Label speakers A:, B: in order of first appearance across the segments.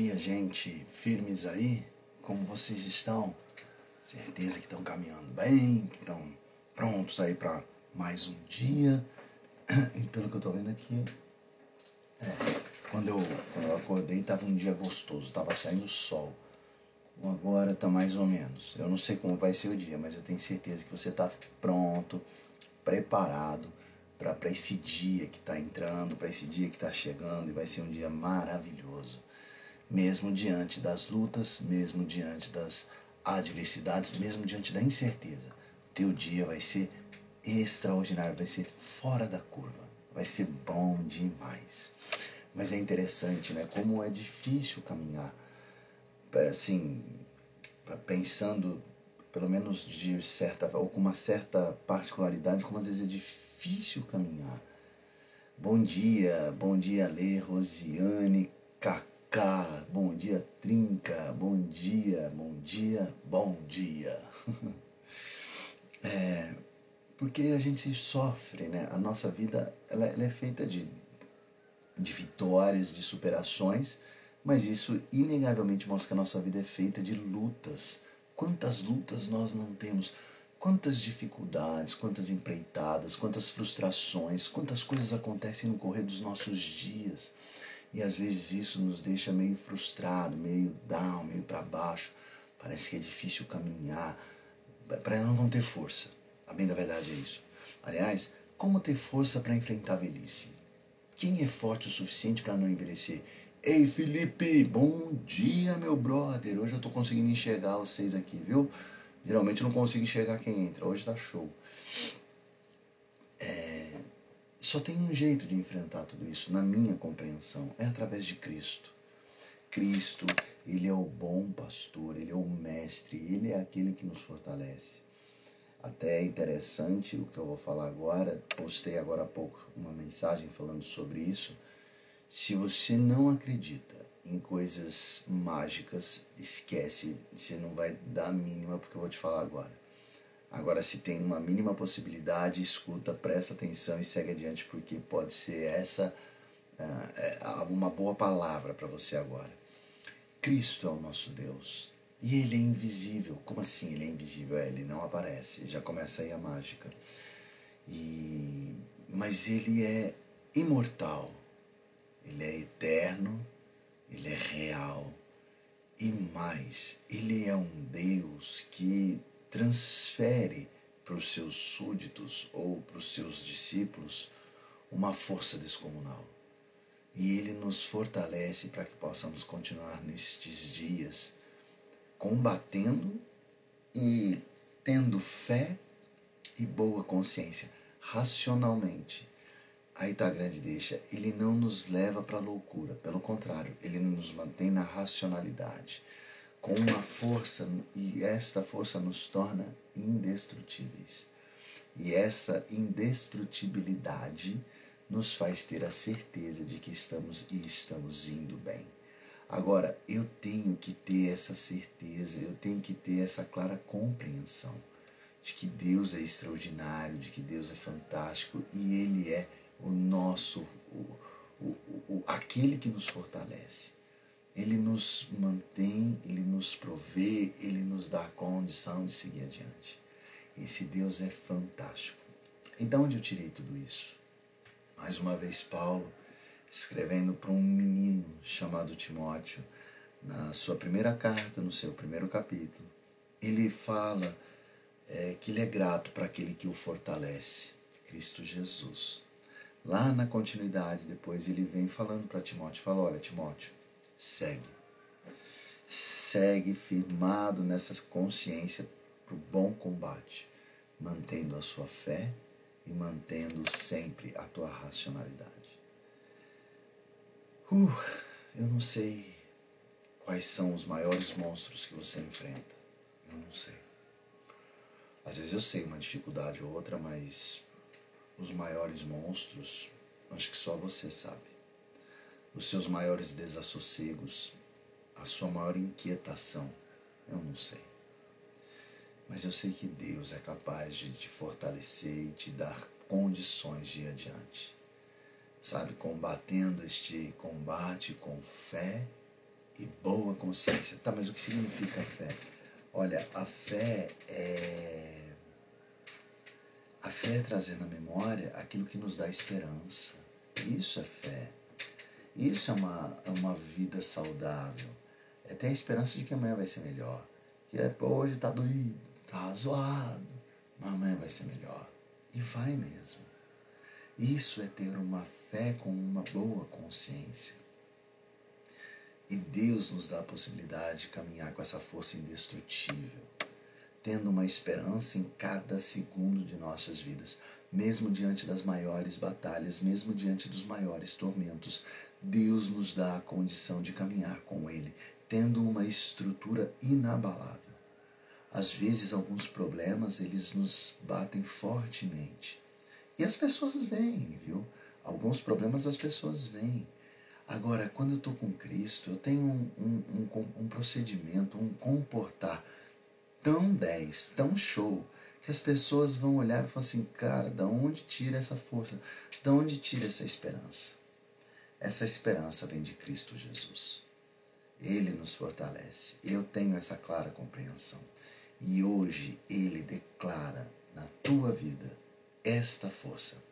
A: dia, gente. Firmes aí? Como vocês estão? Certeza que estão caminhando bem, que estão prontos aí para mais um dia. E pelo que eu tô vendo aqui, é, quando eu, quando eu acordei tava um dia gostoso, tava saindo sol. Agora tá mais ou menos. Eu não sei como vai ser o dia, mas eu tenho certeza que você tá pronto, preparado para esse dia que está entrando, para esse dia que está chegando e vai ser um dia maravilhoso. Mesmo diante das lutas, mesmo diante das adversidades, mesmo diante da incerteza, teu dia vai ser extraordinário, vai ser fora da curva, vai ser bom demais. Mas é interessante, né? Como é difícil caminhar, assim, pensando pelo menos de certa ou com uma certa particularidade, como às vezes é difícil difícil caminhar. Bom dia, bom dia Lê, Rosiane, Cacá, bom dia Trinca, bom dia, bom dia, bom dia. é, porque a gente sofre, né? A nossa vida ela, ela é feita de, de vitórias, de superações, mas isso inegavelmente mostra que a nossa vida é feita de lutas. Quantas lutas nós não temos? Quantas dificuldades, quantas empreitadas, quantas frustrações, quantas coisas acontecem no correr dos nossos dias. E às vezes isso nos deixa meio frustrado, meio down, meio para baixo. Parece que é difícil caminhar. Para não vão ter força. A bem da verdade é isso. Aliás, como ter força para enfrentar a velhice? Quem é forte o suficiente para não envelhecer? Ei, Felipe, bom dia, meu brother. Hoje eu estou conseguindo enxergar vocês aqui, viu? Geralmente eu não consigo enxergar quem entra. Hoje tá show. Só tem um jeito de enfrentar tudo isso, na minha compreensão, é através de Cristo. Cristo, ele é o bom pastor, ele é o mestre, ele é aquele que nos fortalece. Até é interessante o que eu vou falar agora, postei agora há pouco uma mensagem falando sobre isso. Se você não acredita em coisas mágicas, esquece, você não vai dar a mínima, porque eu vou te falar agora. Agora, se tem uma mínima possibilidade, escuta, presta atenção e segue adiante, porque pode ser essa uh, uma boa palavra para você agora. Cristo é o nosso Deus e ele é invisível. Como assim ele é invisível? É, ele não aparece, já começa aí a mágica. E, mas ele é imortal, ele é eterno ele é real. E mais, ele é um Deus que transfere para os seus súditos ou para os seus discípulos uma força descomunal. E ele nos fortalece para que possamos continuar nestes dias combatendo e tendo fé e boa consciência, racionalmente, Aí está a grande deixa. Ele não nos leva para a loucura. Pelo contrário, ele nos mantém na racionalidade. Com uma força, e esta força nos torna indestrutíveis. E essa indestrutibilidade nos faz ter a certeza de que estamos e estamos indo bem. Agora, eu tenho que ter essa certeza, eu tenho que ter essa clara compreensão de que Deus é extraordinário, de que Deus é fantástico e Ele é o nosso, o, o, o, aquele que nos fortalece. Ele nos mantém, ele nos provê, ele nos dá a condição de seguir adiante. Esse Deus é fantástico. E de onde eu tirei tudo isso? Mais uma vez, Paulo, escrevendo para um menino chamado Timóteo, na sua primeira carta, no seu primeiro capítulo, ele fala é, que ele é grato para aquele que o fortalece, Cristo Jesus. Lá na continuidade, depois ele vem falando para Timóteo, fala, olha Timóteo, segue. Segue firmado nessa consciência para o bom combate, mantendo a sua fé e mantendo sempre a tua racionalidade. Uh, eu não sei quais são os maiores monstros que você enfrenta. Eu não sei. Às vezes eu sei uma dificuldade ou outra, mas os maiores monstros, acho que só você sabe. Os seus maiores desassossegos, a sua maior inquietação, eu não sei. Mas eu sei que Deus é capaz de te fortalecer e te dar condições de ir adiante. Sabe, combatendo este combate com fé e boa consciência. Tá, mas o que significa fé? Olha, a fé é. A fé é trazer na memória aquilo que nos dá esperança. Isso é fé. Isso é uma, é uma vida saudável. É ter a esperança de que amanhã vai ser melhor. Que é, hoje tá doído, tá zoado, mas amanhã vai ser melhor. E vai mesmo. Isso é ter uma fé com uma boa consciência. E Deus nos dá a possibilidade de caminhar com essa força indestrutível, tendo uma esperança em cada segundo de nossas vidas, mesmo diante das maiores batalhas, mesmo diante dos maiores tormentos. Deus nos dá a condição de caminhar com Ele, tendo uma estrutura inabalável. Às vezes, alguns problemas eles nos batem fortemente. E as pessoas vêm, viu? Alguns problemas as pessoas vêm. Agora, quando eu estou com Cristo, eu tenho um, um, um, um procedimento, um comportar tão 10, tão show, que as pessoas vão olhar e falar assim, cara, da onde tira essa força? Da onde tira essa esperança? Essa esperança vem de Cristo Jesus. Ele nos fortalece. Eu tenho essa clara compreensão. E hoje ele declara na tua vida esta força.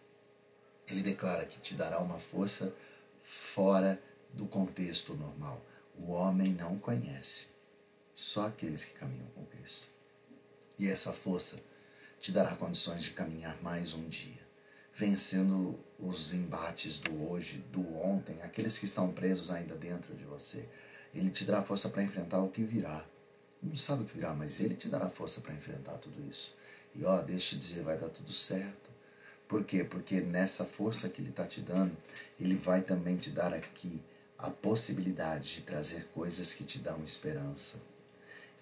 A: Ele declara que te dará uma força fora do contexto normal. O homem não conhece, só aqueles que caminham com Cristo. E essa força te dará condições de caminhar mais um dia, vencendo os embates do hoje, do ontem, aqueles que estão presos ainda dentro de você. Ele te dará força para enfrentar o que virá. Não sabe o que virá, mas ele te dará força para enfrentar tudo isso. E ó, deixa eu te dizer, vai dar tudo certo. Por quê? Porque nessa força que Ele está te dando, Ele vai também te dar aqui a possibilidade de trazer coisas que te dão esperança.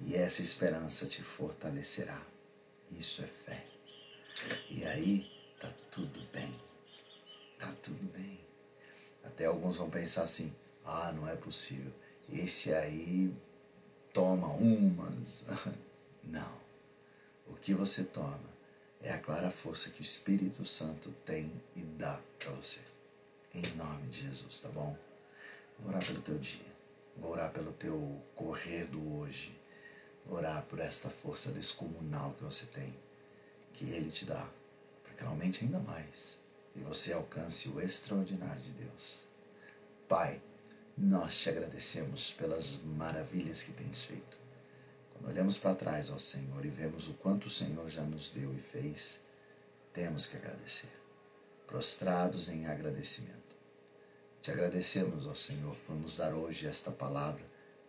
A: E essa esperança te fortalecerá. Isso é fé. E aí tá tudo bem. Tá tudo bem. Até alguns vão pensar assim: ah, não é possível. Esse aí toma umas. Não. O que você toma é a clara força que o Espírito Santo tem e dá para você. Em nome de Jesus, tá bom? Vou orar pelo teu dia. Vou orar pelo teu correr do hoje. Orar por esta força descomunal que você tem, que Ele te dá, para que ela aumente ainda mais e você alcance o extraordinário de Deus. Pai, nós te agradecemos pelas maravilhas que tens feito. Quando olhamos para trás, ó Senhor, e vemos o quanto o Senhor já nos deu e fez, temos que agradecer, prostrados em agradecimento. Te agradecemos, ó Senhor, por nos dar hoje esta palavra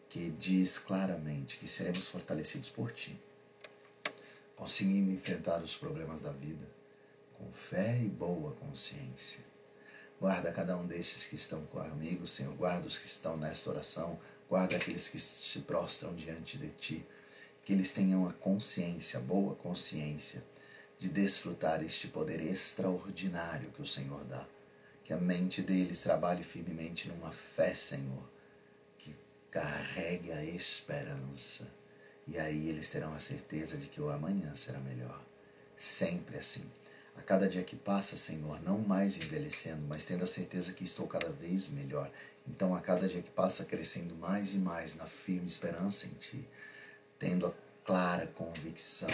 A: que diz claramente que seremos fortalecidos por Ti, conseguindo enfrentar os problemas da vida com fé e boa consciência. Guarda cada um destes que estão comigo, Senhor. Guarda os que estão nesta oração. Guarda aqueles que se prostram diante de Ti que eles tenham a consciência, boa consciência, de desfrutar este poder extraordinário que o Senhor dá. Que a mente deles trabalhe firmemente numa fé, Senhor, carregue a esperança. E aí eles terão a certeza de que o amanhã será melhor. Sempre assim. A cada dia que passa, Senhor, não mais envelhecendo, mas tendo a certeza que estou cada vez melhor. Então, a cada dia que passa, crescendo mais e mais na firme esperança em Ti tendo a clara convicção,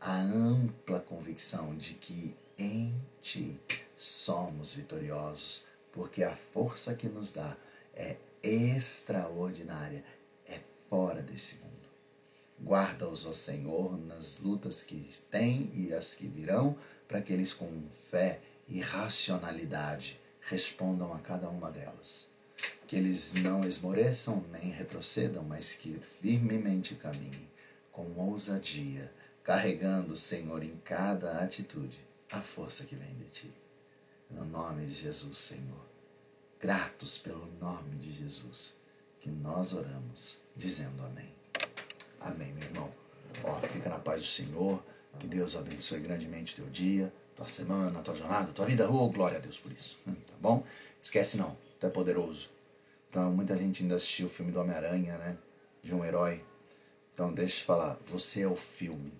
A: a ampla convicção de que em Ti somos vitoriosos, porque a força que nos dá é extraordinária, é fora desse mundo. Guarda-os, ó Senhor, nas lutas que têm e as que virão, para que eles com fé e racionalidade respondam a cada uma delas que eles não esmoreçam nem retrocedam, mas que firmemente caminhem com ousadia, carregando, Senhor, em cada atitude a força que vem de Ti. No nome de Jesus, Senhor. Gratos pelo nome de Jesus, que nós oramos, dizendo amém. Amém, meu irmão. Ó, fica na paz do Senhor, que Deus abençoe grandemente o teu dia, tua semana, tua jornada, tua vida. Oh, glória a Deus por isso. Tá bom? Esquece não, tu é poderoso. Então, muita gente ainda assistiu o filme do Homem-Aranha, né? De um herói. Então, deixa eu te falar, você é o filme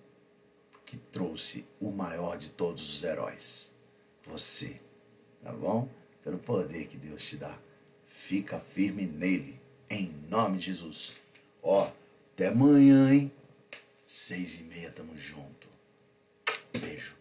A: que trouxe o maior de todos os heróis. Você, tá bom? pelo poder que Deus te dá. Fica firme nele, em nome de Jesus. Ó, até amanhã, hein? Seis e meia, tamo junto. Beijo.